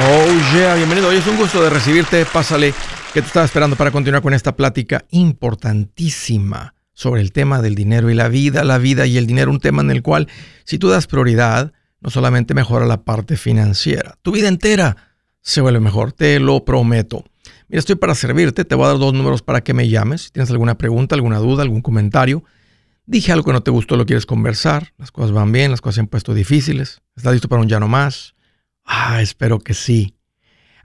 Oh yeah, bienvenido. Hoy es un gusto de recibirte. Pásale que te estaba esperando para continuar con esta plática importantísima sobre el tema del dinero y la vida, la vida y el dinero, un tema en el cual si tú das prioridad, no solamente mejora la parte financiera, tu vida entera se vuelve mejor, te lo prometo. Mira, estoy para servirte, te voy a dar dos números para que me llames. Si tienes alguna pregunta, alguna duda, algún comentario, dije algo que no te gustó, lo quieres conversar, las cosas van bien, las cosas se han puesto difíciles, estás listo para un ya no más. Ah, espero que sí.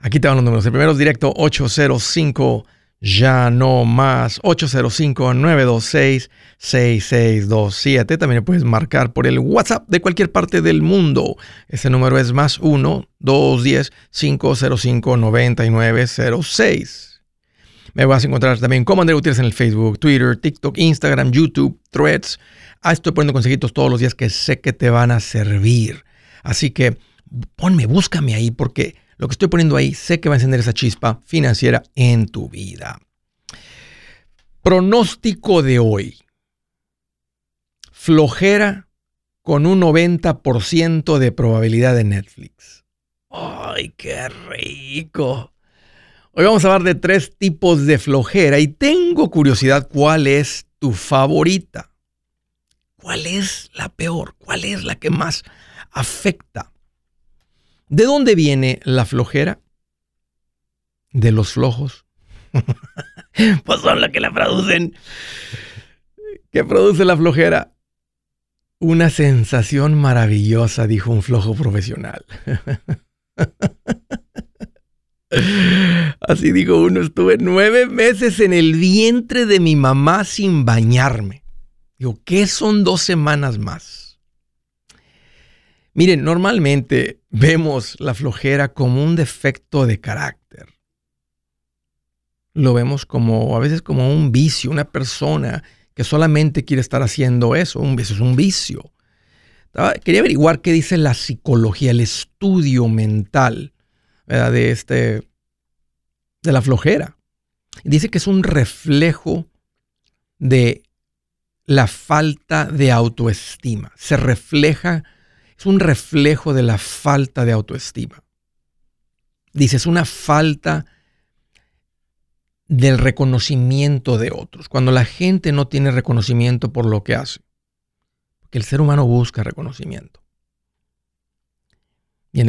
Aquí te van los números. El primero es directo 805 ya no más 805-926-6627. También puedes marcar por el WhatsApp de cualquier parte del mundo. Ese número es más 1-210-505-9906. Me vas a encontrar también como André Gutiérrez en el Facebook, Twitter, TikTok, Instagram, YouTube, Threads. Ah, estoy poniendo consejitos todos los días que sé que te van a servir. Así que ponme, búscame ahí porque lo que estoy poniendo ahí sé que va a encender esa chispa financiera en tu vida. Pronóstico de hoy. Flojera con un 90% de probabilidad de Netflix. ¡Ay, qué rico! Hoy vamos a hablar de tres tipos de flojera y tengo curiosidad cuál es tu favorita. ¿Cuál es la peor? ¿Cuál es la que más afecta? ¿De dónde viene la flojera? De los flojos. pues son las que la producen. ¿Qué produce la flojera? Una sensación maravillosa, dijo un flojo profesional. Así dijo uno, estuve nueve meses en el vientre de mi mamá sin bañarme. Digo, ¿qué son dos semanas más? Miren, normalmente vemos la flojera como un defecto de carácter. Lo vemos como a veces como un vicio, una persona que solamente quiere estar haciendo eso, un, eso es un vicio. Quería averiguar qué dice la psicología, el estudio mental de este de la flojera. Dice que es un reflejo de la falta de autoestima. Se refleja es un reflejo de la falta de autoestima. Dice, es una falta del reconocimiento de otros. Cuando la gente no tiene reconocimiento por lo que hace. Porque el ser humano busca reconocimiento. Y en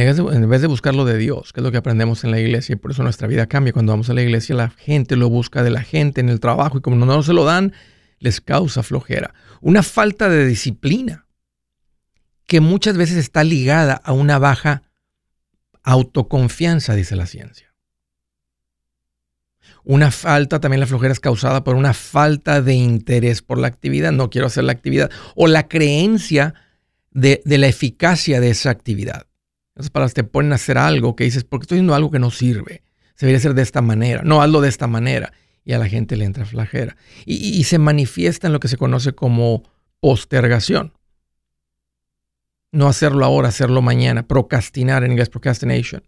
vez, de, buscarlo de Dios, que es lo que aprendemos en la iglesia, y por eso nuestra vida cambia. Cuando vamos a la iglesia, la gente lo busca de la gente en el trabajo, y como no se lo dan, les causa flojera. Una falta de disciplina que muchas veces está ligada a una baja autoconfianza, dice la ciencia. Una falta, también la flojera es causada por una falta de interés por la actividad, no quiero hacer la actividad, o la creencia de, la eficacia de esa actividad. Entonces, para te ponen a hacer algo que dices, porque estoy haciendo algo que no sirve, se debería hacer de esta manera, no, hazlo de esta manera, y a la gente le entra flojera. y se manifiesta en lo que se conoce como postergación. No hacerlo ahora, hacerlo mañana. Procrastinar en inglés, procrastination.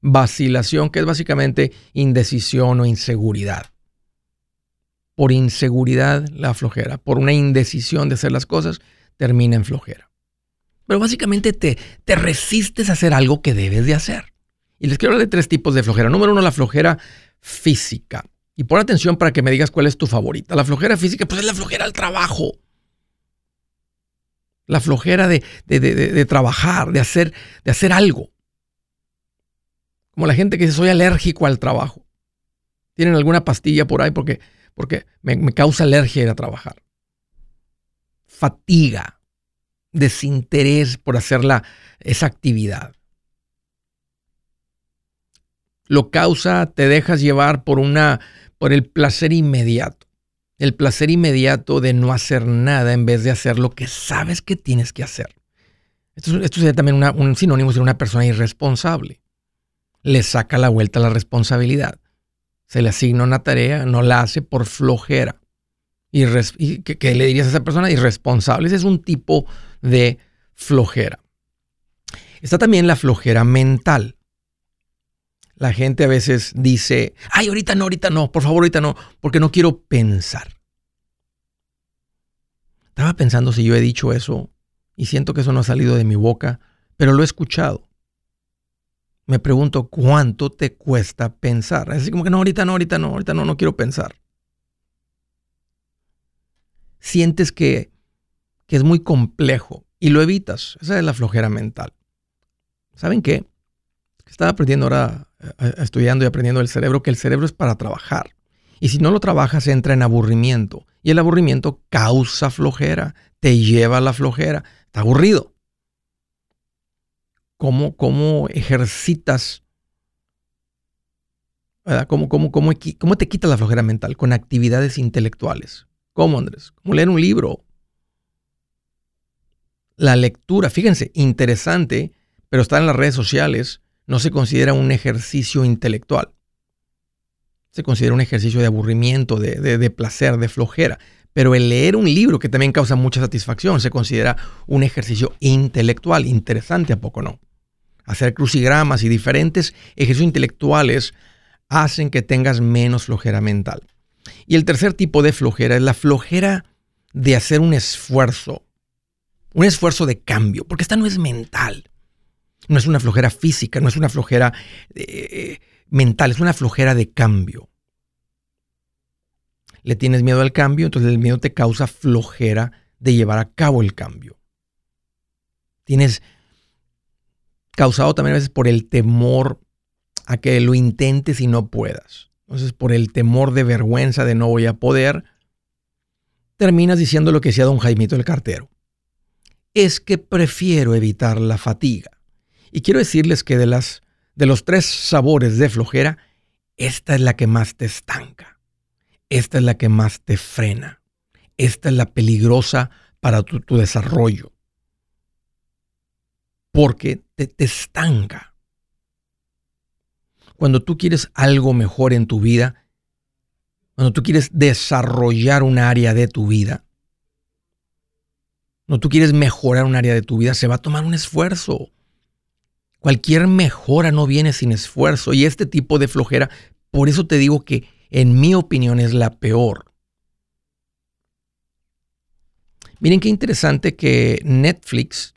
Vacilación, que es básicamente indecisión o inseguridad. Por inseguridad, la flojera. Por una indecisión de hacer las cosas, termina en flojera. Pero básicamente te, te resistes a hacer algo que debes de hacer. Y les quiero hablar de tres tipos de flojera. Número uno, la flojera física. Y pon atención para que me digas cuál es tu favorita. La flojera física, pues es la flojera al trabajo la flojera de, trabajar, de hacer, de hacer algo. Como la gente que dice, soy alérgico al trabajo. Tienen alguna pastilla por ahí porque, porque me, causa alergia ir a trabajar. Fatiga, desinterés por hacer esa actividad. Lo causa, te dejas llevar por, una, por el placer inmediato el placer inmediato de no hacer nada en vez de hacer lo que sabes que tienes que hacer. Esto, esto sería también un sinónimo de una persona irresponsable. Le saca la vuelta la responsabilidad. Se le asigna una tarea, no la hace por flojera. y ¿qué, le dirías a esa persona? Irresponsable. Ese es un tipo de flojera. Está también la flojera mental. La gente a veces dice, ay, ahorita no, ahorita no, por favor, ahorita no, porque no quiero pensar. Estaba pensando si yo he dicho eso y siento que eso no ha salido de mi boca, pero lo he escuchado. me pregunto cuánto te cuesta pensar. Así como que no, ahorita no, ahorita no, ahorita no, no quiero pensar. Sientes que, que es muy complejo y lo evitas. Esa es la flojera mental. ¿Saben qué? Estaba aprendiendo ahora, estudiando y aprendiendo el cerebro, que el cerebro es para trabajar. Y si no lo trabajas, entra en aburrimiento. Y el aburrimiento causa flojera, te lleva a la flojera. Está aburrido. ¿Cómo, cómo ejercitas? ¿Cómo, cómo, cómo, ¿Cómo te quita la flojera mental? Con actividades intelectuales. ¿Cómo, Andrés? Como leer un libro. La lectura, fíjense, interesante, pero está en las redes sociales, no se considera un ejercicio intelectual se considera un ejercicio de aburrimiento, de, placer, de flojera. Pero el leer un libro, que también causa mucha satisfacción, se considera un ejercicio intelectual, interesante, ¿a poco no? Hacer crucigramas y diferentes ejercicios intelectuales hacen que tengas menos flojera mental. Y el tercer tipo de flojera es la flojera de hacer un esfuerzo, un esfuerzo de cambio, porque esta no es mental, no es una flojera física, no es una flojera eh, mental, es una flojera de cambio. Le tienes miedo al cambio, entonces el miedo te causa flojera de llevar a cabo el cambio. Tienes causado también a veces por el temor a que lo intentes y no puedas. Entonces, por el temor de vergüenza de no voy a poder, terminas diciendo lo que decía don Jaimito el cartero. Es que prefiero evitar la fatiga. Y quiero decirles que de las de los tres sabores de flojera, esta es la que más te estanca. Esta es la que más te frena. Esta es la peligrosa para tu, desarrollo. Porque te, te estanca. Cuando tú quieres algo mejor en tu vida, cuando tú quieres desarrollar un área de tu vida, cuando tú quieres mejorar un área de tu vida, se va a tomar un esfuerzo. Cualquier mejora no viene sin esfuerzo y este tipo de flojera, por eso te digo que en mi opinión es la peor. Miren qué interesante que Netflix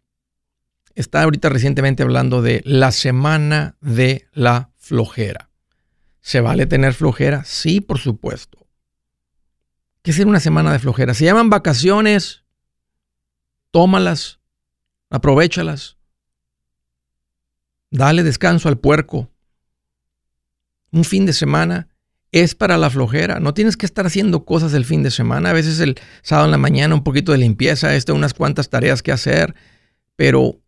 está ahorita recientemente hablando de la semana de la flojera. ¿Se vale tener flojera? Sí, por supuesto. ¿Qué es una semana de flojera? Se llaman vacaciones. Tómalas, aprovechalas. Dale descanso al puerco. Un fin de semana es para la flojera. No tienes que estar haciendo cosas el fin de semana. A veces el sábado en la mañana un poquito de limpieza, este, unas cuantas tareas que hacer. Pero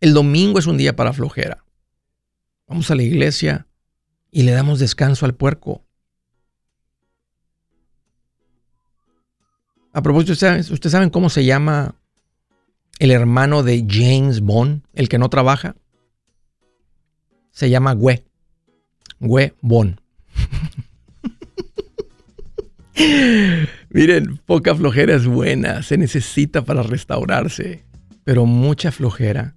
el domingo es un día para flojera. Vamos a la iglesia y le damos descanso al puerco. A propósito, ¿ustedes saben cómo se llama el hermano de James Bond, el que no trabaja? Se llama Güe. Güe Bon. Miren, poca flojera es buena, se necesita para restaurarse, pero mucha flojera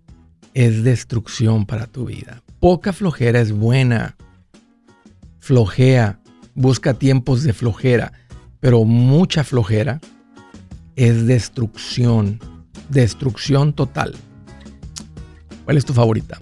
es destrucción para tu vida. Poca flojera es buena. Flojea, busca tiempos de flojera, pero mucha flojera es destrucción, destrucción total. ¿Cuál es tu favorita?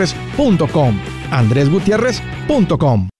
andresgutierrez.com. andresgutierrez.com.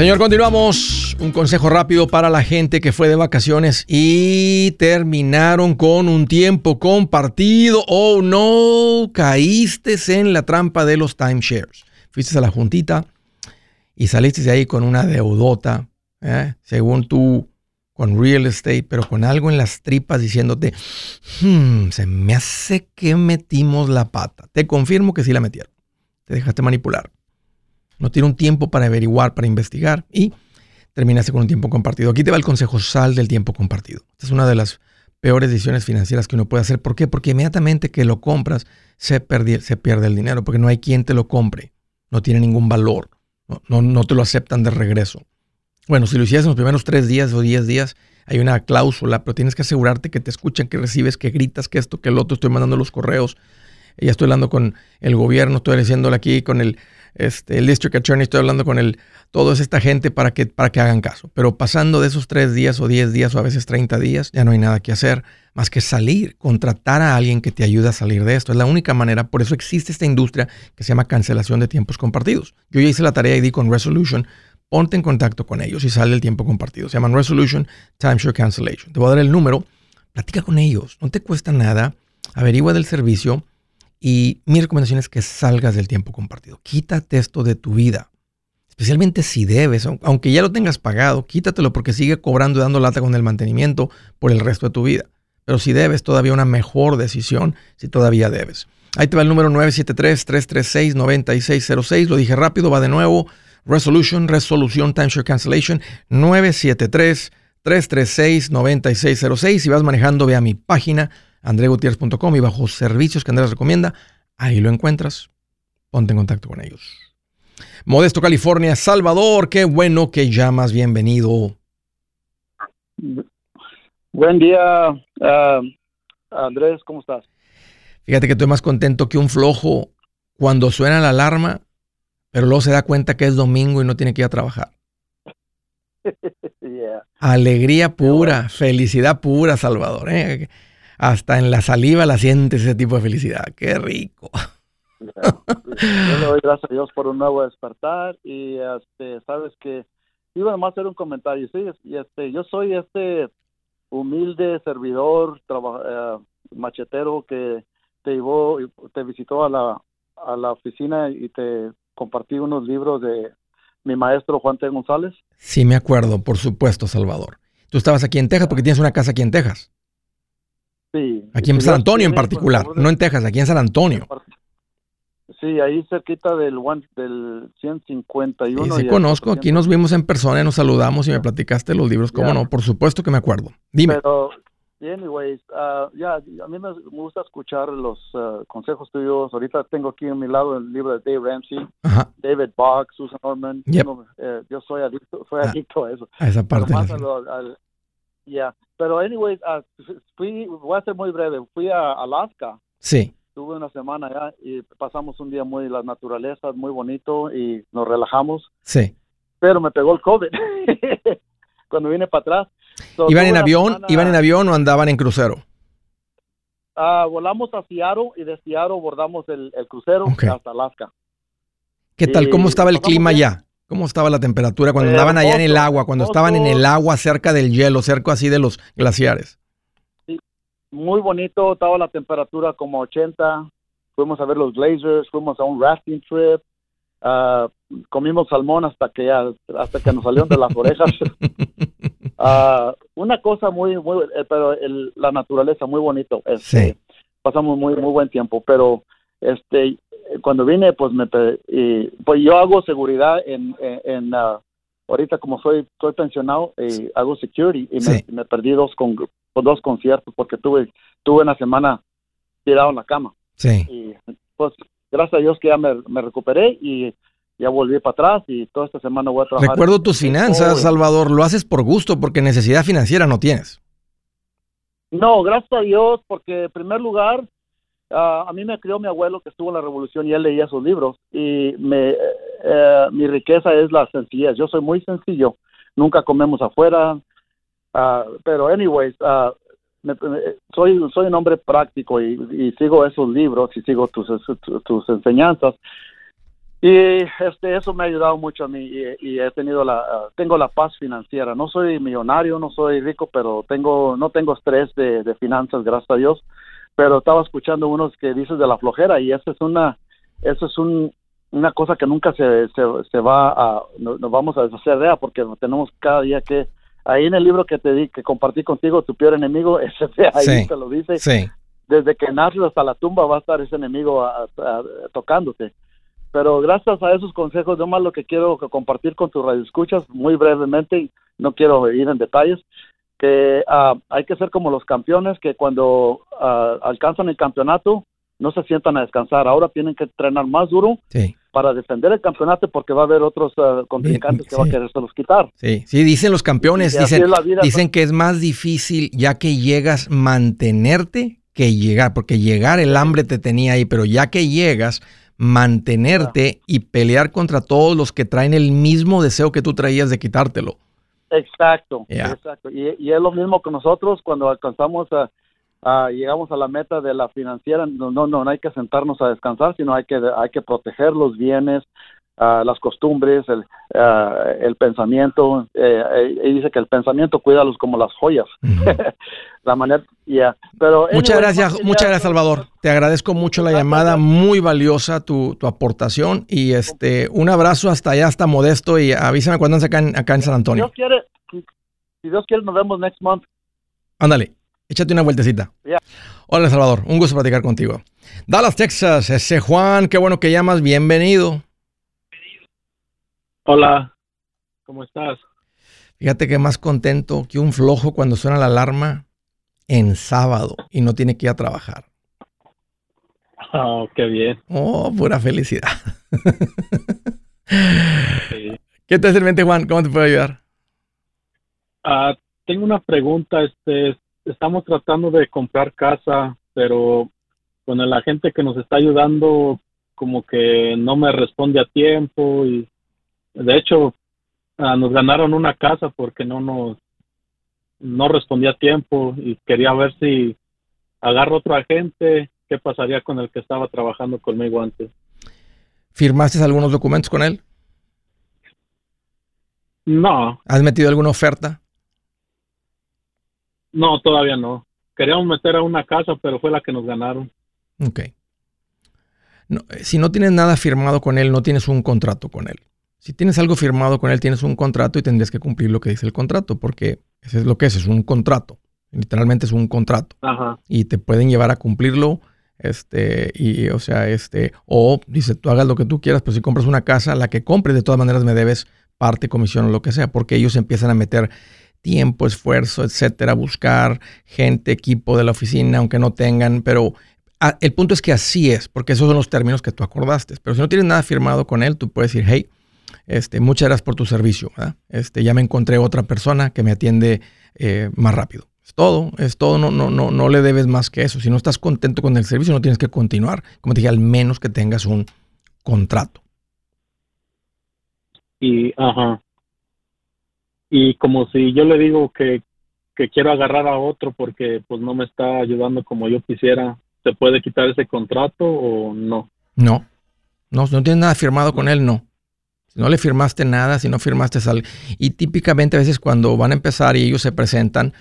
Señor, continuamos. Un consejo rápido para la gente que fue de vacaciones y terminaron con un tiempo compartido. Oh, no, caíste en la trampa de los timeshares. Fuiste a la juntita y saliste de ahí con una deudota, ¿eh? según tú, con real estate, pero con algo en las tripas diciéndote, hmm, se me hace que metimos la pata. Te confirmo que sí la metieron. Te dejaste manipular no tiene un tiempo para averiguar, para investigar y terminaste con un tiempo compartido. Aquí te va el consejo, sal del tiempo compartido. Esta es una de las peores decisiones financieras que uno puede hacer. ¿Por qué? Porque inmediatamente que lo compras se, pierde el dinero, porque no hay quien te lo compre, no tiene ningún valor, no, no, te lo aceptan de regreso. Bueno, si lo hicieras en los primeros tres días o diez días, hay una cláusula, pero tienes que asegurarte que te escuchan, que recibes, que gritas, que esto, que el otro, estoy mandando los correos, ya estoy hablando con el gobierno, estoy diciéndole aquí con el este, el district attorney, estoy hablando con el, toda esta gente para que, para que hagan caso. Pero pasando de esos tres días o diez días o a veces 30 días, ya no hay nada que hacer más que salir, contratar a alguien que te ayude a salir de esto. Es la única manera, por eso existe esta industria que se llama cancelación de tiempos compartidos. Yo ya hice la tarea y di con Resolution, ponte en contacto con ellos y sale el tiempo compartido. Se llaman Resolution Timeshare Cancellation. Te voy a dar el número, platica con ellos, no te cuesta nada, averigua del servicio y mi recomendación es que salgas del tiempo compartido. Quítate esto de tu vida. Especialmente si debes, aunque ya lo tengas pagado, quítatelo porque sigue cobrando y dando lata con el mantenimiento por el resto de tu vida. Pero si debes, todavía una mejor decisión si todavía debes. Ahí te va el número 973-336-9606. Lo dije rápido, va de nuevo. Resolution, resolución, timeshare cancellation, 973-336-9606. Si vas manejando, ve a mi página andregutierrez.com y bajo servicios que Andrés recomienda, ahí lo encuentras. Ponte en contacto con ellos. Modesto, California, Salvador, qué bueno que llamas, bienvenido. Buen día, uh, Andrés, ¿cómo estás? Fíjate que estoy más contento que un flojo cuando suena la alarma, pero luego se da cuenta que es domingo y no tiene que ir a trabajar. Alegría pura, felicidad pura, Salvador. ¿eh? Hasta en la saliva la sientes ese tipo de felicidad. Qué rico. Yo le doy gracias a Dios por un nuevo despertar y este, sabes que iba a hacer un comentario. Sí, y este, yo soy este humilde servidor, eh, machetero que te llevó, te visitó a la, a la oficina y te compartí unos libros de mi maestro Juan T. González. Sí, me acuerdo, por supuesto, Salvador. Tú estabas aquí en Texas porque tienes una casa aquí en Texas. Aquí en San Antonio en particular, no en Texas, aquí en San Antonio. Sí, ahí cerquita del, del 151. Sí, sí conozco, aquí nos vimos en persona, nos saludamos y me platicaste los libros, ¿cómo no? Por supuesto que me acuerdo. Dime. Pero, anyways, uh, ya, a mí me gusta escuchar los uh, consejos tuyos. Ahorita tengo aquí a mi lado el libro de Dave Ramsey, David Bach, Susan Norman. Eh, yo soy adicto, soy ah, adicto a eso. A esa parte. Ya, pero anyways, uh, fui, voy a ser muy breve, fui a Alaska. Sí. Tuve una semana allá y pasamos un día muy, la naturaleza, muy bonito y nos relajamos. Sí. Pero me pegó el COVID cuando vine para atrás. ¿Iban en avión? ¿Iban en avión o andaban en crucero? Ah, volamos a Seattle y de Seattle bordamos el, el crucero hasta Alaska. ¿Qué tal? ¿Cómo estaba el clima allá? ¿Cómo estaba la temperatura cuando andaban allá en el agua, cuando estaban en el agua cerca del hielo, cerca así de los glaciares? Muy bonito, estaba la temperatura como 80. Fuimos a ver los Glazers, fuimos a un rafting trip. ah, comimos salmón hasta que ya- hasta que nos salieron de las orejas. Ah, una cosa muy, muy, eh, pero el- la naturaleza muy bonito. Este, Sí. Pasamos muy, muy buen tiempo, pero este, cuando vine, pues me, y, pues yo hago seguridad en, en, en, ah, ahorita como soy, soy pensionado, eh, hago security y Sí. me, perdí dos con, con dos conciertos porque tuve, tuve una semana tirado en la cama Sí. y pues gracias a Dios que ya me, me recuperé y ya volví para atrás y toda esta semana voy a trabajar. Recuerdo tus finanzas, Oh, Salvador. Lo haces por gusto porque necesidad financiera no tienes. No, gracias a Dios, porque en primer lugar, ah, a mí me crió mi abuelo que estuvo en la revolución y él leía sus libros y me, eh, mi riqueza es la sencillez. Yo soy muy sencillo, nunca comemos afuera, ah, pero anyways, ah, me- soy, soy un hombre práctico y, sigo esos libros y sigo tus, tus, tus enseñanzas. Y este, eso me ha ayudado mucho a mí y, y he tenido la, tengo la paz financiera. No soy millonario, no soy rico, pero tengo, no tengo estrés de, de finanzas, gracias a Dios. Pero estaba escuchando unos que dices de la flojera y eso es una, eso es un, una cosa que nunca se, se, se va a, no- nos vamos a deshacer de porque tenemos cada día que, ahí en el libro que te di, que compartí contigo, tu peor enemigo, ese ahí Sí. te lo dice Sí. desde que naces hasta la tumba va a estar ese enemigo a- a- tocándote. Pero gracias a esos consejos, nomás lo que quiero compartir con tus radioescuchas, muy brevemente, no quiero ir en detalles, que ah, hay que ser como los campeones que cuando ah, alcanzan el campeonato no se sientan a descansar. Ahora tienen que entrenar más duro Sí. para defender el campeonato porque va a haber otros contrincantes que va a sí. querérselos quitar. Sí, sí, dicen los campeones, dicen, vida, dicen que es más difícil ya que llegas mantenerte que llegar, porque llegar el hambre te tenía ahí, pero ya que llegas, mantenerte y pelear contra todos los que traen el mismo deseo que tú traías de quitártelo. Exacto, exacto. Y, y es lo mismo que nosotros cuando alcanzamos a, a- llegamos a la meta de la financiera, no, no, no, no hay que sentarnos a descansar, sino hay que, hay que proteger los bienes, ah, las costumbres, el, ah, el pensamiento. Eh, y dice que el pensamiento cuídalos como las joyas. la manera, ya. Pero Muchas anyway, gracias, muchas gracias, Salvador. Te agradezco mucho la llamada, muy valiosa tu, tu aportación y este un abrazo hasta allá, hasta Modesto y avísame cuando andes acá en, acá en San Si Antonio. Dios quiere, si, si Dios quiere, nos vemos next month. Ándale, échate una vueltecita. Hola, Salvador, un gusto platicar contigo. Dallas, Texas, ese Juan, qué bueno que llamas, bienvenido. Hola, ¿cómo estás? Fíjate que más contento que un flojo cuando suena la alarma en sábado y no tiene que ir a trabajar. Oh, qué bien. Oh, pura felicidad. Sí. ¿Qué te hace en mente, Juan? ¿Cómo te puedo ayudar? Ah, tengo una pregunta. Este, estamos tratando de comprar casa, pero con el agente que nos está ayudando, como que no me responde a tiempo y, de hecho, ah, nos ganaron una casa porque no nos no respondía a tiempo y quería ver si agarro otro agente, qué pasaría con el que estaba trabajando conmigo antes. ¿Firmaste algunos documentos con él? No, ¿Has metido alguna oferta? No, todavía no. Queríamos meter a una casa, pero fue la que nos ganaron. Ok. No, eh, si no tienes nada firmado con él, no tienes un contrato con él. Si tienes algo firmado con él, tienes un contrato y tendrías que cumplir lo que dice el contrato, porque eso es lo que es, es un contrato. Literalmente es un contrato. Ajá. Y te pueden llevar a cumplirlo, este, y o sea, este, o dice, tú hagas lo que tú quieras, pero si compras una casa, la que compres, de todas maneras me debes parte, comisión o lo que sea, porque ellos empiezan a meter tiempo, esfuerzo, etcétera, buscar gente, equipo de la oficina, aunque no tengan, pero ah, el punto es que así es, porque esos son los términos que tú acordaste. Pero si no tienes nada firmado con él, tú puedes decir, hey, este, muchas gracias por tu servicio. ¿verdad? Este, ya me encontré otra persona que me atiende eh, más rápido. Es todo, es todo, no, no, no, no le debes más que eso. Si no estás contento con el servicio, no tienes que continuar. Como te dije, al menos que tengas un contrato. Y, ajá. Y como si yo le digo que, que quiero agarrar a otro porque pues no me está ayudando como yo quisiera, ¿se puede quitar ese contrato o no? No, no, no tienes nada firmado con él, no. No le firmaste nada, si no firmaste sal. Y típicamente a veces cuando van a empezar y ellos se presentan,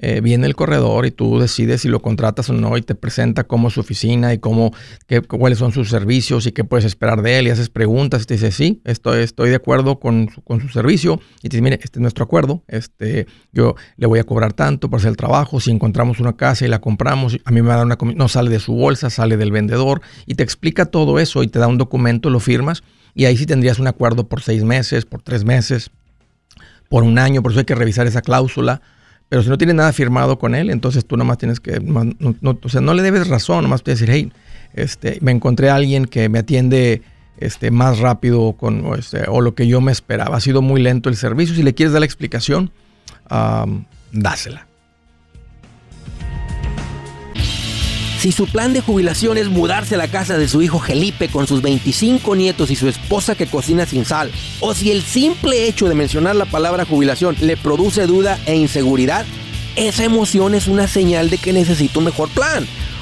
eh, viene el corredor y tú decides si lo contratas o no y te presenta cómo es su oficina y cómo, qué, cuáles son sus servicios y qué puedes esperar de él y haces preguntas y te dice, sí, estoy, estoy de acuerdo con su, con su servicio y te dice, mire, este es nuestro acuerdo, este, yo le voy a cobrar tanto por hacer el trabajo, si encontramos una casa y la compramos, a mí me va a dar una no sale de su bolsa, sale del vendedor y te explica todo eso y te da un documento, lo firmas y ahí sí tendrías un acuerdo por seis meses, por tres meses, por un año, por eso hay que revisar esa cláusula pero si no tienes nada firmado con él, entonces tú nomás tienes que, no, o sea, no le debes razón, nomás que decir, hey, este, me encontré a alguien que me atiende este, más rápido con, este, o lo que yo me esperaba. Ha sido muy lento el servicio. Si le quieres dar la explicación, dásela. Si su plan de jubilación es mudarse a la casa de su hijo Felipe con sus 25 nietos y su esposa que cocina sin sal, o si el simple hecho de mencionar la palabra jubilación le produce duda e inseguridad, esa emoción es una señal de que necesita un mejor plan.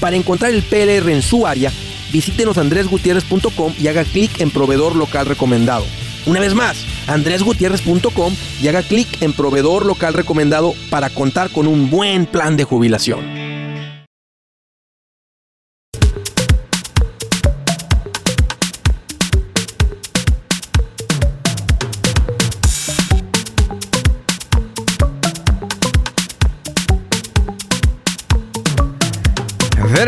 Para encontrar el PLR en su área, visítenos andresgutierrez.com y haga clic en proveedor local recomendado. Una vez más, andresgutierrez.com y haga clic en proveedor local recomendado para contar con un buen plan de jubilación.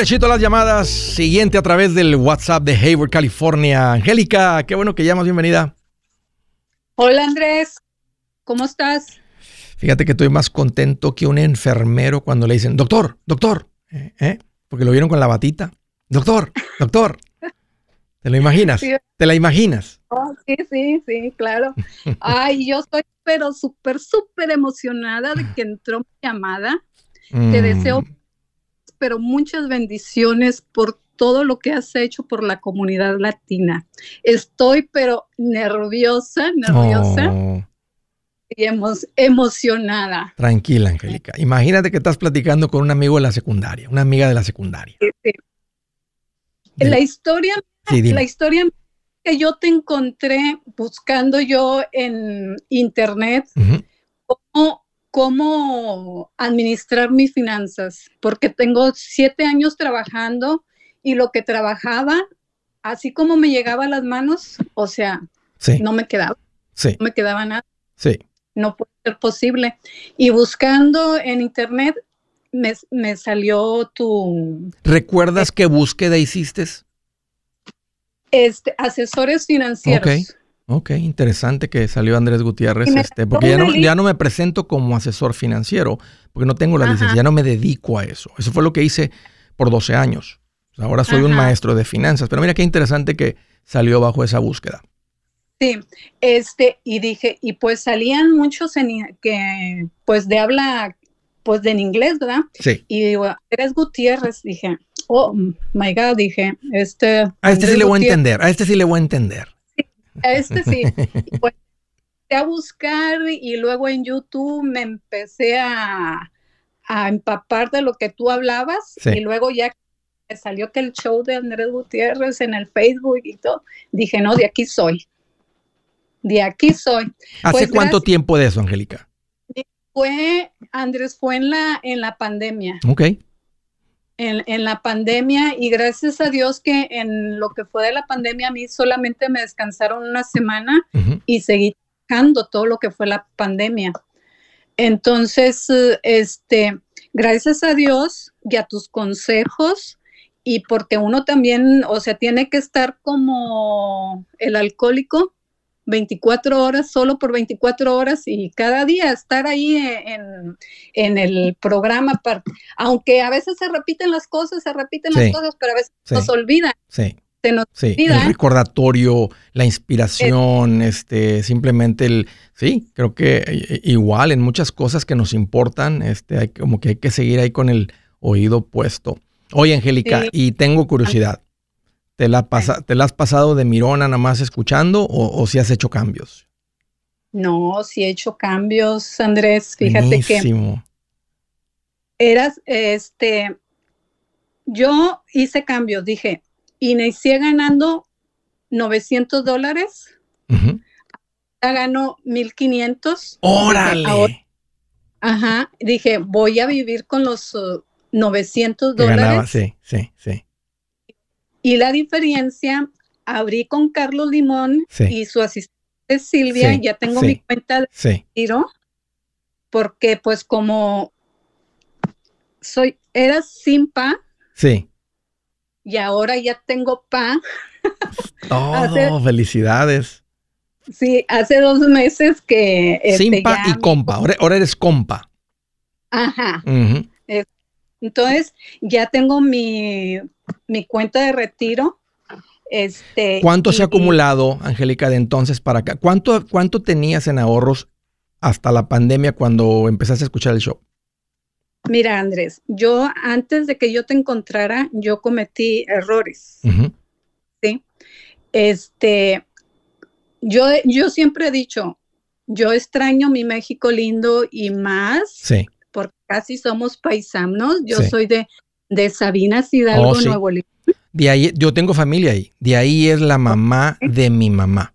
Derechito las llamadas. Siguiente a través del WhatsApp de Hayward, California. Angélica, qué bueno que llamas. Bienvenida. Hola Andrés, ¿cómo estás? Fíjate que estoy más contento que un enfermero cuando le dicen, doctor, doctor, ¿eh? ¿eh? porque lo vieron con la batita. Doctor, doctor. ¿Te lo imaginas? ¿Te la imaginas? Oh, sí, sí, sí, claro. Ay, yo estoy pero súper, súper emocionada de que entró mi llamada. Te mm. deseo, pero muchas bendiciones por todo lo que has hecho por la comunidad latina. Estoy pero nerviosa, nerviosa. Oh. Y emocionada. Tranquila, Angélica. Imagínate que estás platicando con un amigo de la secundaria, una amiga de la secundaria. La historia, la historia que yo te encontré buscando yo en internet, cómo administrar mis finanzas, porque tengo siete años trabajando y lo que trabajaba, así como me llegaba a las manos, o sea, no me quedaba. Sí. No me quedaba nada. Sí. No puede ser posible. Y buscando en internet, me, salió tu... ¿Recuerdas qué búsqueda hiciste? Este, asesores financieros. Ok, ok, interesante que salió Andrés Gutiérrez, este, porque ya no, ya no, me presento como asesor financiero, porque no tengo la licencia, ya no me dedico a eso. Eso fue lo que hice por 12 años. Ahora soy un maestro de finanzas, pero mira qué interesante que salió bajo esa búsqueda. Sí, este, y dije, y pues salían muchos en, que, pues de habla, pues de en inglés, ¿verdad? Sí. Y digo, eres Gutiérrez, dije, oh my God, dije, este. A este sí le voy a entender, a este sí le voy a entender. Este sí. y pues a buscar y luego en YouTube me empecé a, a empapar de lo que tú hablabas y luego ya salió que el show de Andrés Gutiérrez en el Facebook y todo, dije, no, de aquí soy. De aquí soy. ¿Hace pues cuánto tiempo de eso, Angélica? Fue, Andrés, fue en la, en la pandemia. Ok. En, en, la pandemia y gracias a Dios que en lo que fue de la pandemia a mí solamente me descansaron una semana y seguí trabajando todo lo que fue la pandemia. Entonces, este, gracias a Dios y a tus consejos, y porque uno también, o sea, tiene que estar como el alcohólico, 24 horas, solo por 24 horas y cada día estar ahí en, en el programa, aunque a veces se repiten las cosas, se repiten las cosas, pero a veces nos olvidan. Sí. sí, el recordatorio, la inspiración, este, simplemente el, sí, creo que eh, eh, igual en muchas cosas que nos importan, este, hay como que hay que seguir ahí con el oído puesto. Oye, Angélica, y tengo curiosidad. ¿Te la, ¿Te la has pasado de mirona nada más escuchando o, si has hecho cambios? No, si he hecho cambios, Andrés. Fíjate que eras, este, yo hice cambios, dije, inicié ganando 900 dólares, ya gano 1500. ¡Órale! ajá, dije, voy a vivir con los 900 dólares. sí, sí, sí. Y la diferencia, abrí con Carlos Limón y su asistente Silvia, ya tengo mi cuenta de tiro, porque pues como soy, era sin pa. Sí. Y ahora ya tengo pa. Oh, felicidades. Sí, hace dos meses que... Este, sin pa y compa, ahora, eres compa. Ajá. Entonces, ya tengo mi, cuenta de retiro. Este, ¿Cuánto se ha acumulado, Angélica, de entonces para acá? ¿Cuánto, ¿Cuánto tenías en ahorros hasta la pandemia cuando empezaste a escuchar el show? Mira, Andrés, yo antes de que yo te encontrara, yo cometí errores. Sí. Este, yo, yo siempre he dicho, yo extraño mi México lindo y más. Sí porque casi somos paisanos. Yo soy de, de Sabina Hidalgo, oh, Nuevo León. De ahí, yo tengo familia ahí. De ahí es la mamá de mi mamá.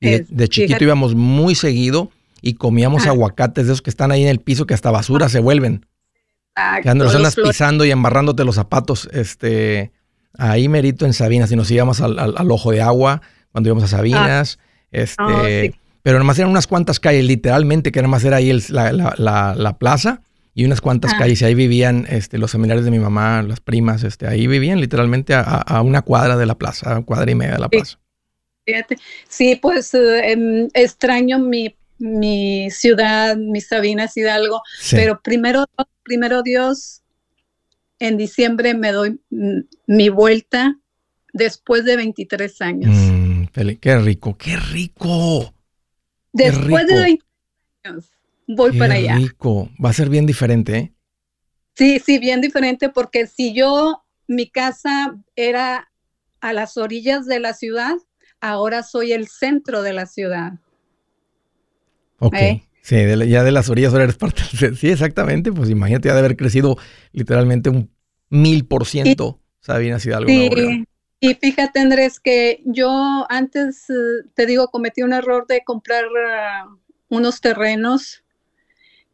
de, chiquito íbamos muy seguido y comíamos ah. aguacates de esos que están ahí en el piso que hasta basura se vuelven. Que los andas pisando y embarrándote los zapatos. Este, ahí merito en Sabinas. Y nos íbamos al, ojo de agua cuando íbamos a Sabinas. Ah. Este, oh, pero nomás eran unas cuantas calles, literalmente, que nada más era ahí la, plaza y unas cuantas ah. calles. Y ahí vivían este, los familiares de mi mamá, las primas, este, ahí vivían literalmente a, una cuadra de la plaza, cuadra y media de la plaza. Fíjate. Sí, pues eh, em, extraño mi, mi ciudad, mis Sabinas Hidalgo, pero primero, primero Dios, en diciembre me doy mi vuelta después de 23 años. Mm, qué rico, qué rico. Después de 20 años voy para allá. rico. Va a ser bien diferente, ¿eh? Sí, sí, bien diferente porque si yo, mi casa era a las orillas de la ciudad, ahora soy el centro de la ciudad. Ok. ¿Eh? Sí, ya de las orillas ahora eres parte. Sí, exactamente. Pues imagínate ya de haber crecido literalmente un mil por ciento, Sabina Hidalgo. Sí, y fíjate, Andrés, que yo antes, eh, te digo, cometí un error de comprar ah, unos terrenos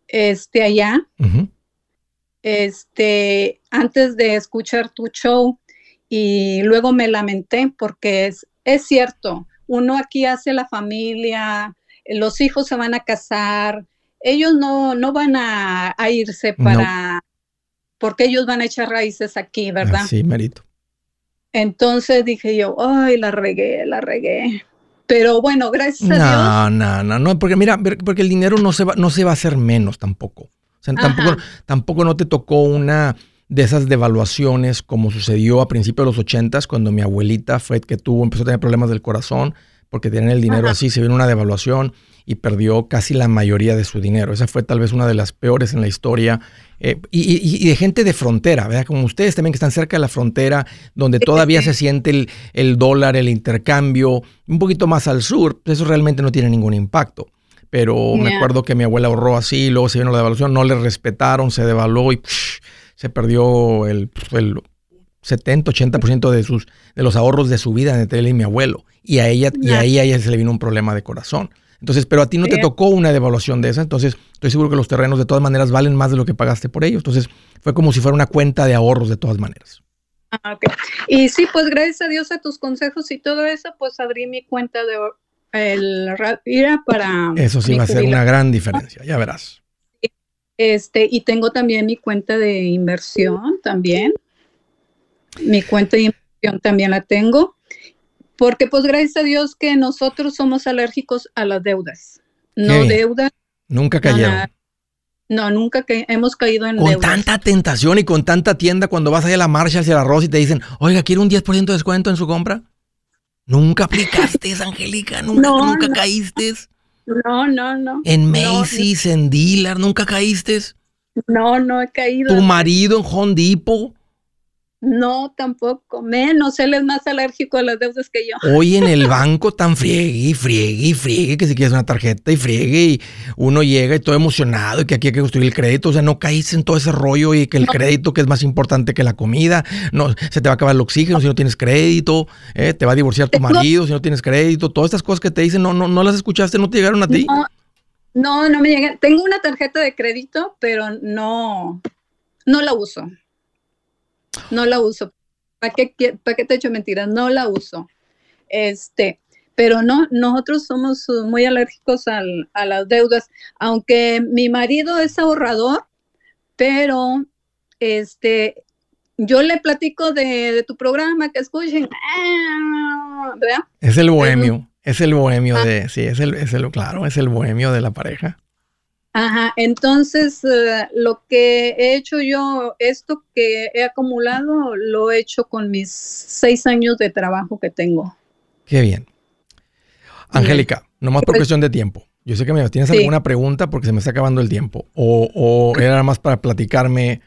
este, allá. Este, antes de escuchar tu show y luego me lamenté porque es, es cierto, uno aquí hace la familia, los hijos se van a casar, ellos no, no van a, irse para, porque ellos van a echar raíces aquí, ¿verdad? Sí, mérito. Entonces dije yo, ay, la regué, la regué. Pero bueno, gracias a Dios. No, no, no, no, porque mira, porque el dinero no se va, no se va a hacer menos tampoco. O sea, tampoco, tampoco no te tocó una de esas devaluaciones como sucedió a principios de los ochentas cuando mi abuelita fue que tuvo, empezó a tener problemas del corazón porque tenían el dinero así, se vino una devaluación y perdió casi la mayoría de su dinero. Esa fue tal vez una de las peores en la historia. Eh, y, de gente de frontera, ¿verdad? Como ustedes también que están cerca de la frontera, donde todavía se siente el, dólar, el intercambio, un poquito más al sur, eso realmente no tiene ningún impacto. Pero me acuerdo que mi abuela ahorró así, luego se vino la devaluación, no le respetaron, se devaluó y se perdió el, el 70-80% de, sus, de los ahorros de su vida entre él y mi abuelo. Y a ella, y a ella se le vino un problema de corazón. Entonces, pero a ti no te tocó una devaluación de esa, entonces estoy seguro que los terrenos de todas maneras valen más de lo que pagaste por ellos. Entonces, fue como si fuera una cuenta de ahorros de todas maneras. Ah, Y sí, pues gracias a Dios a tus consejos y todo eso, pues abrí mi cuenta de el IRA para... Eso sí va a ser una gran diferencia, ya verás. Este, y tengo también mi cuenta de inversión también. Mi cuenta de inversión también la tengo Porque pues gracias a Dios que nosotros somos alérgicos a las deudas. No bien. deudas. Nunca cayeron. No, nunca que hemos caído en Con deudas. tanta tentación y con tanta tienda cuando vas allá a la marcha hacia el arroz y te dicen, oiga, ¿quiere un 10% de descuento en su compra? Nunca aplicaste, Angélica, nunca, No, nunca no. caíste. No, no, no. En Macy's, en Dealer, nunca caíste. No, no he caído. Tu marido en Home Depot. No, tampoco. Menos, él es más alérgico a las deudas que yo. Hoy en el banco tan friegue y friegue y friegue que si quieres una tarjeta y friegue y uno llega y todo emocionado y que aquí hay que construir el crédito. O sea, no caíste en todo ese rollo y que el crédito que es más importante que la comida. No, se te va a acabar el oxígeno si no tienes crédito. eh, te va a divorciar tu marido si no tienes crédito. Todas estas cosas que te dicen, no, no, no las escuchaste, no te llegaron a ti. No, no, no me llega. Tengo una tarjeta de crédito, pero no, no la uso. No la uso. ¿Para qué, para qué te echo mentiras? No la uso. Este, pero no, nosotros somos uh, muy alérgicos al- a las deudas, aunque mi marido es ahorrador, pero este, yo le platico de, de tu programa, que escuchen, ah, ¿verdad? Es el bohemio. Es el bohemio Ah. de, sí, es el, es el, claro, es el bohemio de la pareja. Ajá, entonces eh, lo que he hecho yo, esto que he acumulado, lo he hecho con mis seis años de trabajo que tengo. Qué bien. Angélica, nomás por Pues- cuestión de tiempo. Yo sé que me tienes Sí. alguna pregunta porque se me está acabando el tiempo. O, o era más para platicarme.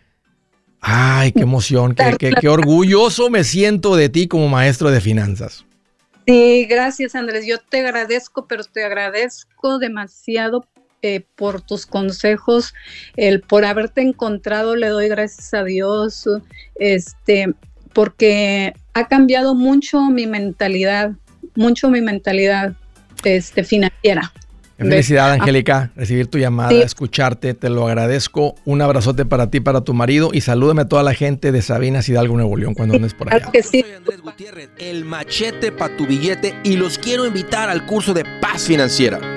Ay, qué emoción, qué, qué- qué orgulloso me siento de ti como maestro de finanzas. Sí, gracias Andrés, yo te agradezco, pero te agradezco demasiado eh, por tus consejos, el por haberte encontrado, le doy gracias a Dios, este, porque ha cambiado mucho mi mentalidad, mucho mi mentalidad este, financiera. Felicidad, ah. Angélica, recibir tu llamada, Sí. escucharte, te lo agradezco. Un abrazote para ti, para tu marido y salúdame a toda la gente de Sabinas Hidalgo, Nuevo León, cuando andes por allá. Claro que sí. Yo soy Andrés Gutiérrez, el machete para tu billete y los quiero invitar al curso de paz financiera.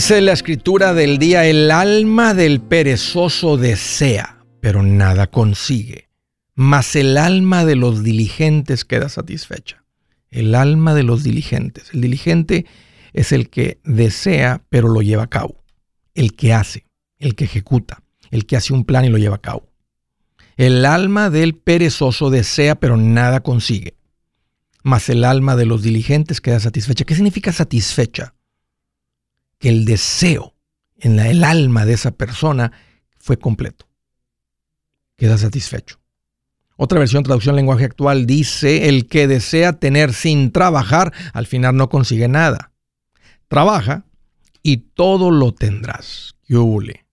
Dice la escritura del día, el alma del perezoso desea, pero nada consigue, mas el alma de los diligentes queda satisfecha. El alma de los diligentes. El diligente es el que desea, pero lo lleva a cabo. El que hace, el que ejecuta, el que hace un plan y lo lleva a cabo. El alma del perezoso desea, pero nada consigue. Mas el alma de los diligentes queda satisfecha. ¿Qué significa satisfecha? Que el deseo en el alma de esa persona fue completo. Queda satisfecho. Otra versión, traducción lenguaje actual, dice, el que desea tener sin trabajar, al final no consigue nada. Trabaja y todo lo tendrás. ¡Yule!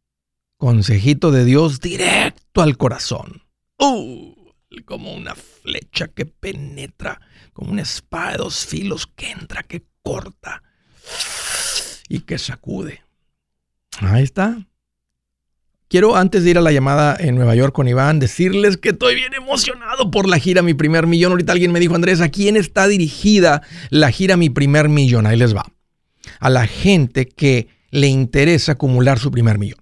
Consejito de Dios directo al corazón. ¡Uh! Como una flecha que penetra, como una espada de dos filos que entra, que corta y que sacude. Ahí está. Quiero antes de ir a la llamada en Nueva York con Iván decirles que estoy bien emocionado por la gira Mi Primer Millón. Ahorita alguien me dijo, Andrés, ¿a quién está dirigida la gira Mi Primer Millón? Ahí les va. A la gente que le interesa acumular su primer millón.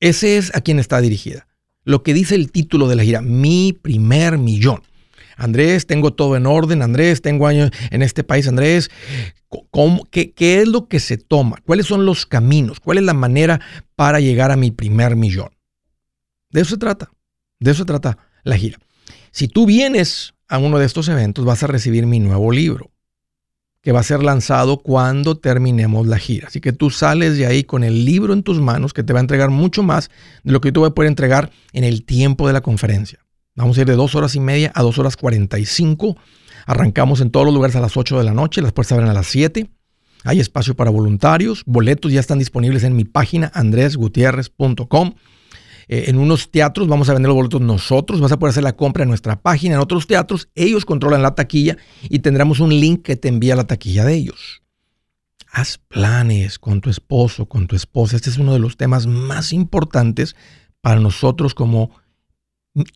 Ese es a quien está dirigida. Lo que dice el título de la gira, Mi Primer Millón. Andrés, tengo todo en orden. Andrés, tengo años en este país. Andrés, ¿cómo- qué, qué es lo que se toma? ¿Cuáles son los caminos? ¿Cuál es la manera para llegar a mi primer millón? De eso se trata. De eso se trata la gira. Si tú vienes a uno de estos eventos vas a recibir mi nuevo libro, que va a ser lanzado cuando terminemos la gira. Así que tú sales de ahí con el libro en tus manos, que te va a entregar mucho más de lo que tú vas a poder entregar en el tiempo de la conferencia. Vamos a ir de dos horas y media a dos horas cuarenta y cinco. Arrancamos en todos los lugares a las 8 de la noche, las puertas abren a las 7. Hay espacio para voluntarios, boletos ya están disponibles en mi página andresgutierrez.com. Eh, en unos teatros vamos a vender los boletos nosotros, vas a poder hacer la compra en nuestra página. En otros teatros ellos controlan la taquilla y tendremos un link que te envía la taquilla de ellos. Haz planes con tu esposo, con tu esposa. Este es uno de los temas más importantes para nosotros como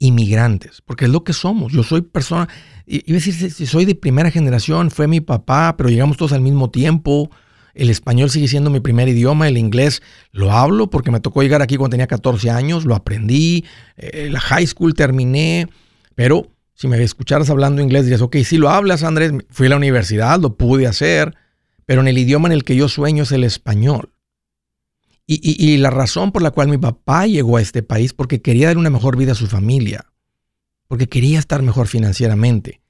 inmigrantes, porque es lo que somos. Yo soy persona, iba a decir, si soy de primera generación, fue mi papá, pero llegamos todos al mismo tiempo. El español sigue siendo mi primer idioma, el inglés lo hablo porque me tocó llegar aquí cuando tenía 14 años, lo aprendí, eh, la high school terminé, pero si me escucharas hablando inglés dirías, ok, si lo hablas Andrés, fui a la universidad, lo pude hacer, pero en el idioma en el que yo sueño es el español. Y, la razón por la cual mi papá llegó a este país, porque quería dar una mejor vida a su familia, porque quería estar mejor financieramente.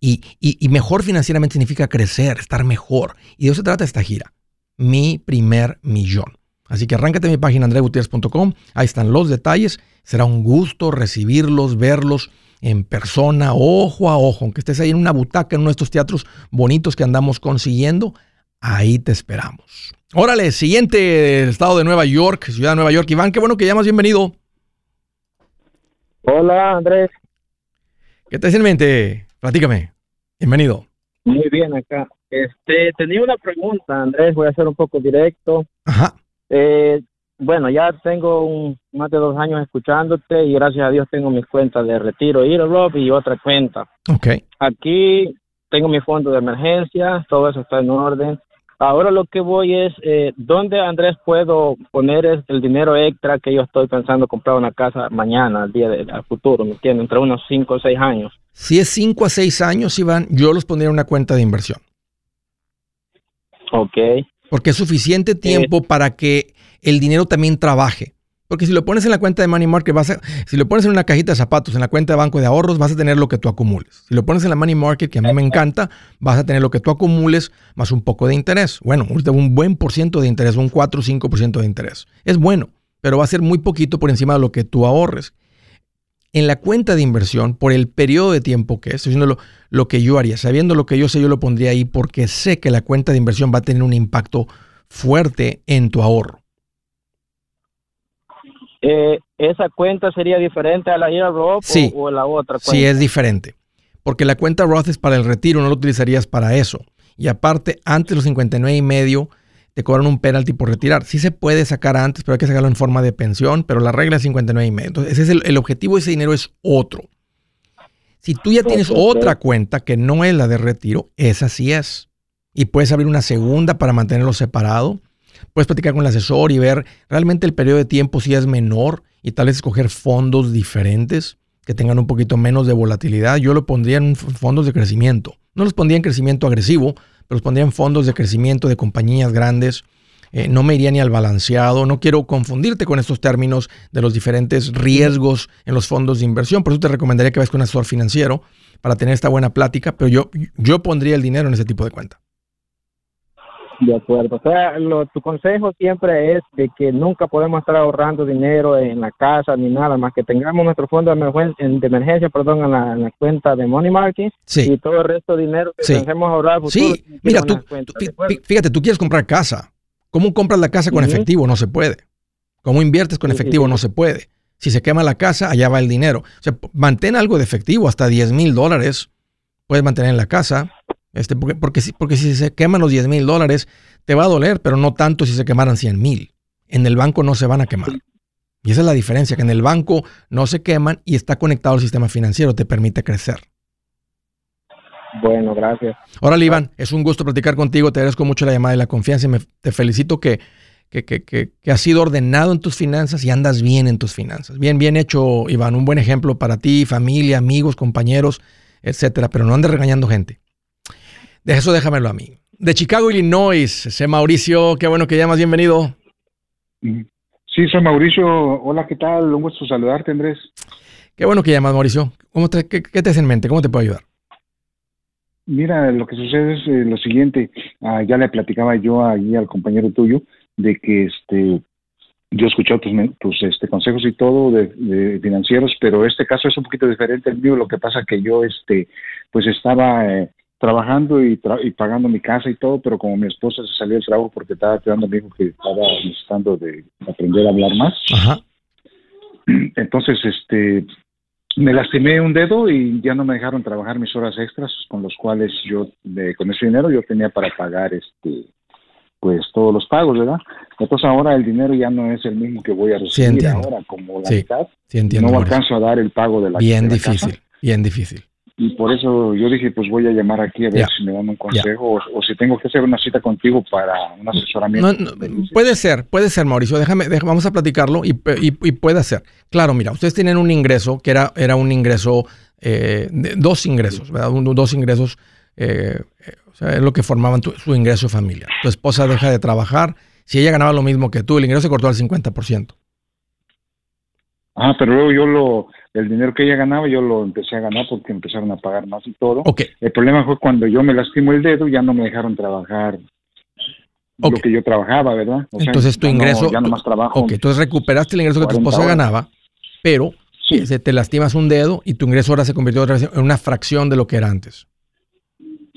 Y, y, mejor financieramente significa crecer, estar mejor. Y de eso se trata esta gira. Mi primer millón. Así que arráncate mi página andregutierrez.com. Ahí están los detalles. Será un gusto recibirlos, verlos en persona, ojo a ojo. Aunque estés ahí en una butaca en uno de estos teatros bonitos que andamos consiguiendo, ahí te esperamos. Órale, siguiente del estado de Nueva York, ciudad de Nueva York. Iván, qué bueno que llamas, bienvenido. Hola, Andrés. ¿Qué te en mente? Platícame. Bienvenido. Muy bien, acá. Este, tenía una pregunta, Andrés, voy a ser un poco directo. Ajá. Eh, bueno, ya tengo más de dos años escuchándote y gracias a Dios tengo mis cuentas de retiro Rob y otra cuenta. Ok. Aquí tengo mi fondo de emergencia, todo eso está en orden. Ahora lo que voy es, eh, ¿dónde, Andrés, puedo poner el dinero extra que yo estoy pensando comprar una casa mañana, al día del futuro, ¿me entiendes? Entre unos 5 o 6 años. Si es 5 a 6 años, Iván, yo los pondría en una cuenta de inversión. Ok. Porque es suficiente tiempo eh, para que el dinero también trabaje. Porque si lo pones en la cuenta de Money Market, vas a, si lo pones en una cajita de zapatos, en la cuenta de banco de ahorros, vas a tener lo que tú acumules. Si lo pones en la Money Market, que a mí me encanta, vas a tener lo que tú acumules más un poco de interés. Bueno, un buen por ciento de interés, un 4 o 5% de interés. Es bueno, pero va a ser muy poquito por encima de lo que tú ahorres. En la cuenta de inversión, por el periodo de tiempo que es, estoy diciendo lo que yo haría. Sabiendo lo que yo sé, yo lo pondría ahí porque sé que la cuenta de inversión va a tener un impacto fuerte en tu ahorro. Eh, ¿esa cuenta sería diferente a la IRA Roth o, la otra cuenta? Sí, es diferente. Porque la cuenta Roth es para el retiro, no lo utilizarías para eso. Y aparte, antes de los 59 y medio, te cobran un penalty por retirar. Sí se puede sacar antes, pero hay que sacarlo en forma de pensión, pero la regla es 59 y medio. Entonces, ese es el, objetivo de ese dinero es otro. Si tú ya tienes otra cuenta que no es la de retiro, esa sí es. Y puedes abrir una segunda para mantenerlo separado puedes platicar con el asesor y ver realmente el periodo de tiempo si es menor y tal vez escoger fondos diferentes que tengan un poquito menos de volatilidad. Yo lo pondría en fondos de crecimiento. No los pondría en crecimiento agresivo, pero los pondría en fondos de crecimiento de compañías grandes. Eh, no me iría ni al balanceado. No quiero confundirte con estos términos de los diferentes riesgos en los fondos de inversión. Por eso te recomendaría que vayas con un asesor financiero para tener esta buena plática. Pero yo, yo pondría el dinero en ese tipo de cuenta. De acuerdo. O sea, tu consejo siempre es de que nunca podemos estar ahorrando dinero en la casa ni nada, más que tengamos nuestro fondo de emergencia, de emergencia perdón, en la, cuenta de Money Market y todo el resto de dinero que sí. ahorrar. sí, mira, tú, fíjate, tú quieres comprar casa. ¿Cómo compras la casa con efectivo? No se puede. ¿Cómo inviertes con efectivo? No se puede. Si se quema la casa, allá va el dinero. O sea, mantén algo de efectivo, hasta 10 mil dólares puedes mantener en la casa este, porque, porque, si, porque si se queman los 10 mil dólares, te va a doler, pero no tanto si se quemaran 100 mil. En el banco no se van a quemar. Y esa es la diferencia, que en el banco no se queman y está conectado al sistema financiero, te permite crecer. Bueno, gracias. Hola, Iván, es un gusto platicar contigo, te agradezco mucho la llamada y la confianza y te felicito que, que, que, que, has sido ordenado en tus finanzas y andas bien en tus finanzas. Bien, bien hecho, Iván, un buen ejemplo para ti, familia, amigos, compañeros, etcétera, pero no andes regañando gente. De eso déjamelo a mí. De Chicago, Illinois, sé Mauricio, qué bueno que llamas, bienvenido. Sí, soy Mauricio. Hola, ¿qué tal? Un gusto saludarte, Andrés. Qué bueno que llamas, Mauricio. ¿Cómo te, qué, qué te hace en mente? ¿Cómo te puedo ayudar? Mira, lo que sucede es eh, lo siguiente. Ah, ya le platicaba yo ahí al compañero tuyo de que este yo he escuchado tus, tus este, consejos y todo de, de financieros, pero este caso es un poquito diferente al mío. Lo que pasa que yo este pues estaba eh, trabajando y, tra- y pagando mi casa y todo, pero como mi esposa se salió del trabajo porque estaba cuidando a mi hijo que estaba necesitando de aprender a hablar más, Ajá. entonces este me lastimé un dedo y ya no me dejaron trabajar mis horas extras con los cuales yo de- con ese dinero yo tenía para pagar este pues todos los pagos verdad entonces ahora el dinero ya no es el mismo que voy a recibir ahora como la Sí, mitad Sí, entiendo. no Mauricio. alcanzo a dar el pago de la Bien de la casa. difícil, bien difícil. Y por eso yo dije pues voy a llamar aquí a ver si me dan un consejo o, o si tengo que hacer una cita contigo para un asesoramiento No, no, puede ser, puede ser, Mauricio. Déjame, déjame- vamos a platicarlo y, pe- y- y puede ser. Claro, mira, ustedes tienen un ingreso que era, era un ingreso, eh, de- dos ingresos, ¿verdad? Un- dos ingresos, eh, eh, o sea, es lo que formaban tu- su ingreso familiar. Tu esposa deja de trabajar. Si ella ganaba lo mismo que tú, el ingreso se cortó al 50%. Ah, pero luego yo lo, el dinero que ella ganaba, yo lo empecé a ganar porque empezaron a pagar más y todo. El problema fue cuando yo me lastimo el dedo, ya no me dejaron trabajar lo que yo trabajaba, ¿verdad? O sea, entonces tu ya no- ingreso... ya no más trabajo. Ok, entonces recuperaste el ingreso que tu 40 esposa horas. ganaba, pero Sí. eh, se te lastimas un dedo y tu ingreso ahora se convirtió otra vez en una fracción de lo que era antes.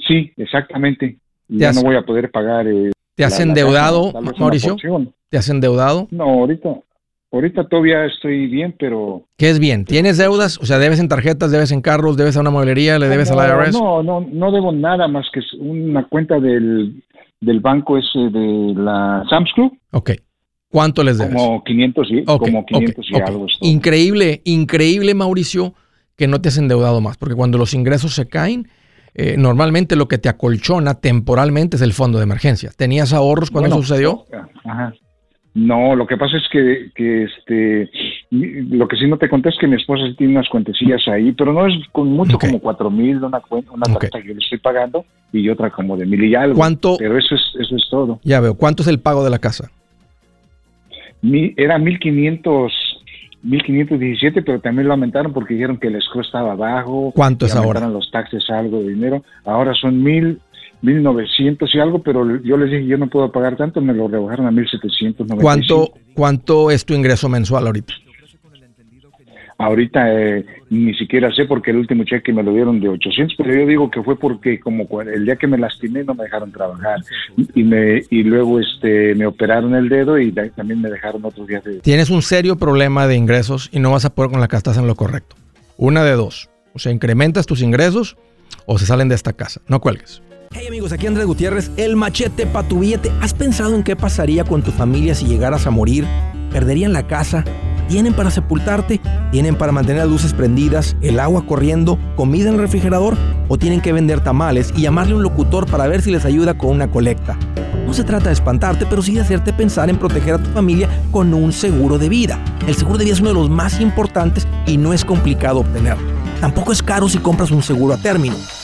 Sí, exactamente. Y ya has- no voy a poder pagar. eh, ¿Te has la- endeudado, Mauricio? ¿Te has endeudado? No, ahorita, ahorita todavía estoy bien, pero... ¿Qué es bien? ¿Tienes deudas? O sea, debes en tarjetas, debes en carros, debes a una mueblería, le debes no, al IRS. No, no, no debo nada más que una cuenta del, del banco ese de la Sam's Club, Ok. ¿Cuánto les debes? como 500 y, como ok, 500 y algo. Increíble, increíble, Mauricio, que no te has endeudado más, porque cuando los ingresos se caen, eh, normalmente lo que te acolchona temporalmente es el fondo de emergencia. ¿Tenías ahorros cuando Bueno, eso sucedió? Ajá. No, lo que pasa es que, que este, lo que sí no te conté es que mi esposa sí tiene unas cuentecillas ahí, pero no es con mucho, como cuatro mil, una cuenta, una Ok. tarjeta que yo le estoy pagando y otra como de mil y algo. ¿Cuánto? Pero eso es, eso es todo. Ya veo. ¿Cuánto es el pago de la casa? Mi, era mil quinientos, mil quinientos diecisiete, pero también lo aumentaron porque dijeron que el escrow estaba bajo. ¿Cuánto es ahora? aumentaron los taxes algo de dinero. Ahora son mil, mil novecientos y algo, pero yo les dije yo no puedo pagar tanto, me lo rebajaron a mil setecientos noventa ¿Cuánto, ¿Cuánto es tu ingreso mensual ahorita? Ahorita eh, ni siquiera sé porque el último cheque me lo dieron de 800, pero yo digo que fue porque como el día que me lastimé no me dejaron trabajar y me y luego este me operaron el dedo y también me dejaron otros días de Tienes un serio problema de ingresos y no vas a poder con la casa, estás en lo correcto. Una de dos. O sea, incrementas tus ingresos o se salen de esta casa. No cuelgues. Hey amigos, aquí Andrés Gutiérrez, el machete para tu billete. ¿Has pensado en qué pasaría con tu familia si llegaras a morir? ¿Perderían la casa? ¿Tienen para sepultarte? ¿Tienen para mantener las luces prendidas, el agua corriendo, comida en el refrigerador? ¿O tienen que vender tamales y llamarle a un locutor para ver si les ayuda con una colecta? No se trata de espantarte, pero sí de hacerte pensar en proteger a tu familia con un seguro de vida. El seguro de vida es uno de los más importantes y no es complicado obtenerlo. Tampoco es caro si compras un seguro a término.